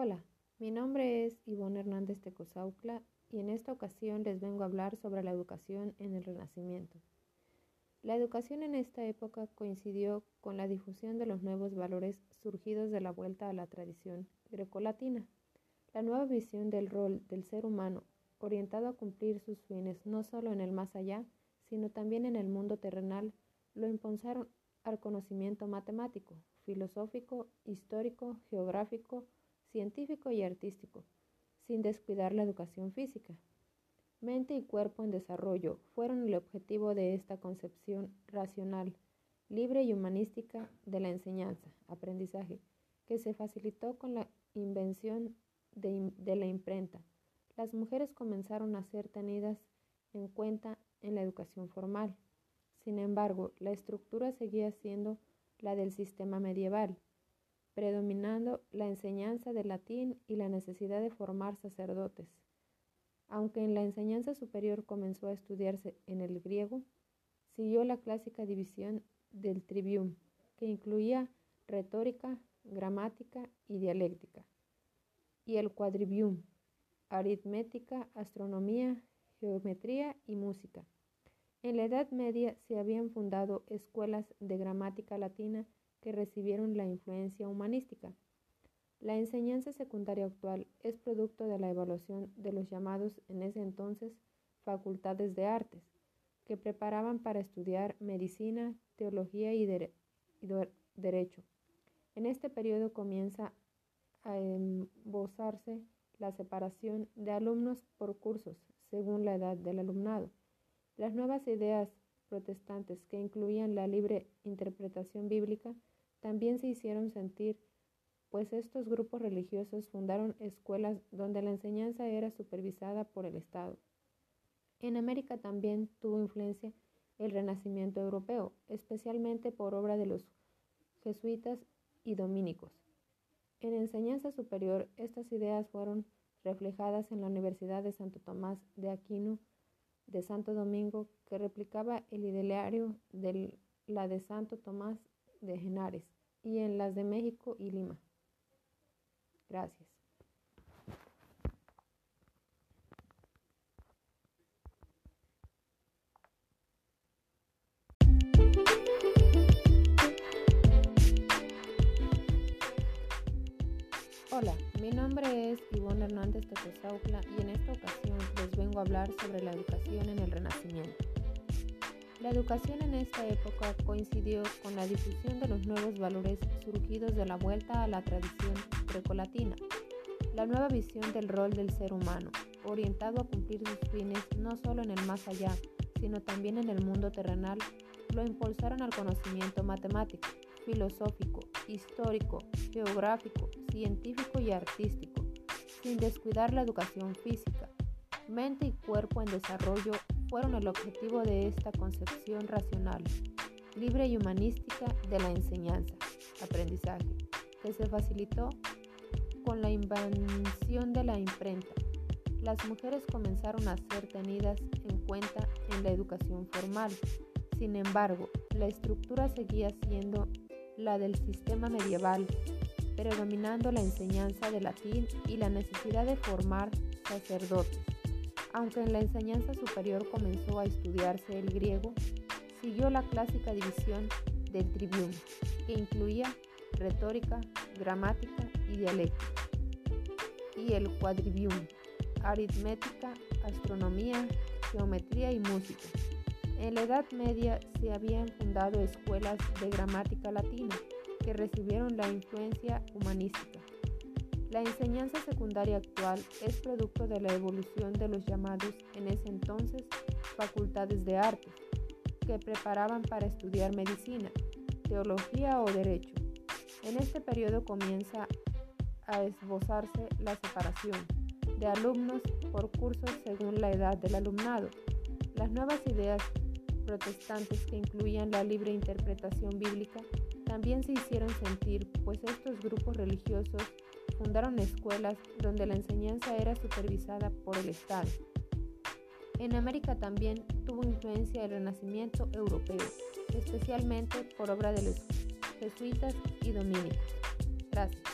Hola, mi nombre es Ivonne Hernández Tecosaucla y en esta ocasión les vengo a hablar sobre la educación en el Renacimiento. La educación en esta época coincidió con la difusión de los nuevos valores surgidos de la vuelta a la tradición grecolatina. La nueva visión del rol del ser humano, orientado a cumplir sus fines no solo en el más allá, sino también en el mundo terrenal, lo impulsaron al conocimiento matemático, filosófico, histórico, geográfico, científico y artístico, sin descuidar la educación física. Mente y cuerpo en desarrollo fueron el objetivo de esta concepción racional, libre y humanística de la enseñanza, aprendizaje, que se facilitó con la invención de, la imprenta. Las mujeres comenzaron a ser tenidas en cuenta en la educación formal. Sin embargo, la estructura seguía siendo la del sistema medieval, predominando la enseñanza del latín y la necesidad de formar sacerdotes. Aunque en la enseñanza superior comenzó a estudiarse en el griego, siguió la clásica división del trivium, que incluía retórica, gramática y dialéctica, y el quadrivium, aritmética, astronomía, geometría y música. En la Edad Media se habían fundado escuelas de gramática latina que recibieron la influencia humanística. La enseñanza secundaria actual es producto de la evaluación de los llamados en ese entonces facultades de artes, que preparaban para estudiar medicina, teología y, dere y derecho. En este periodo comienza a embozarse la separación de alumnos por cursos según la edad del alumnado. Las nuevas ideas protestantes que incluían la libre interpretación bíblica también se hicieron sentir, pues estos grupos religiosos fundaron escuelas donde la enseñanza era supervisada por el Estado. En América también tuvo influencia el Renacimiento europeo, especialmente por obra de los jesuitas y dominicos. En enseñanza superior, estas ideas fueron reflejadas en la Universidad de Santo Tomás de Aquino de Santo Domingo, que replicaba el ideario de la de Santo Tomás de Genares y en las de México y Lima. Gracias. Hola, mi nombre es Ivonne Hernández Tecosaucla y en esta ocasión les vengo a hablar sobre la educación en el Renacimiento. La educación en esta época coincidió con la difusión de los nuevos valores surgidos de la vuelta a la tradición grecolatina, la nueva visión del rol del ser humano, orientado a cumplir sus fines no solo en el más allá, sino también en el mundo terrenal, lo impulsaron al conocimiento matemático, filosófico, histórico, geográfico, científico y artístico, sin descuidar la educación física, mente y cuerpo en desarrollo fueron el objetivo de esta concepción racional, libre y humanística de la enseñanza, aprendizaje, que se facilitó con la invención de la imprenta. Las mujeres comenzaron a ser tenidas en cuenta en la educación formal. Sin embargo, la estructura seguía siendo la del sistema medieval, predominando la enseñanza de latín y la necesidad de formar sacerdotes. Aunque en la enseñanza superior comenzó a estudiarse el griego, siguió la clásica división del trivium, que incluía retórica, gramática y dialéctica, y el quadrivium, aritmética, astronomía, geometría y música. En la Edad Media se habían fundado escuelas de gramática latina que recibieron la influencia humanística. La enseñanza secundaria actual es producto de la evolución de los llamados en ese entonces facultades de artes, que preparaban para estudiar medicina, teología o derecho. En este periodo comienza a esbozarse la separación de alumnos por cursos según la edad del alumnado. Las nuevas ideas protestantes que incluían la libre interpretación bíblica también se hicieron sentir, pues estos grupos religiosos fundaron escuelas donde la enseñanza era supervisada por el Estado. En América también tuvo influencia el Renacimiento europeo, especialmente por obra de los jesuitas y dominicos. Gracias.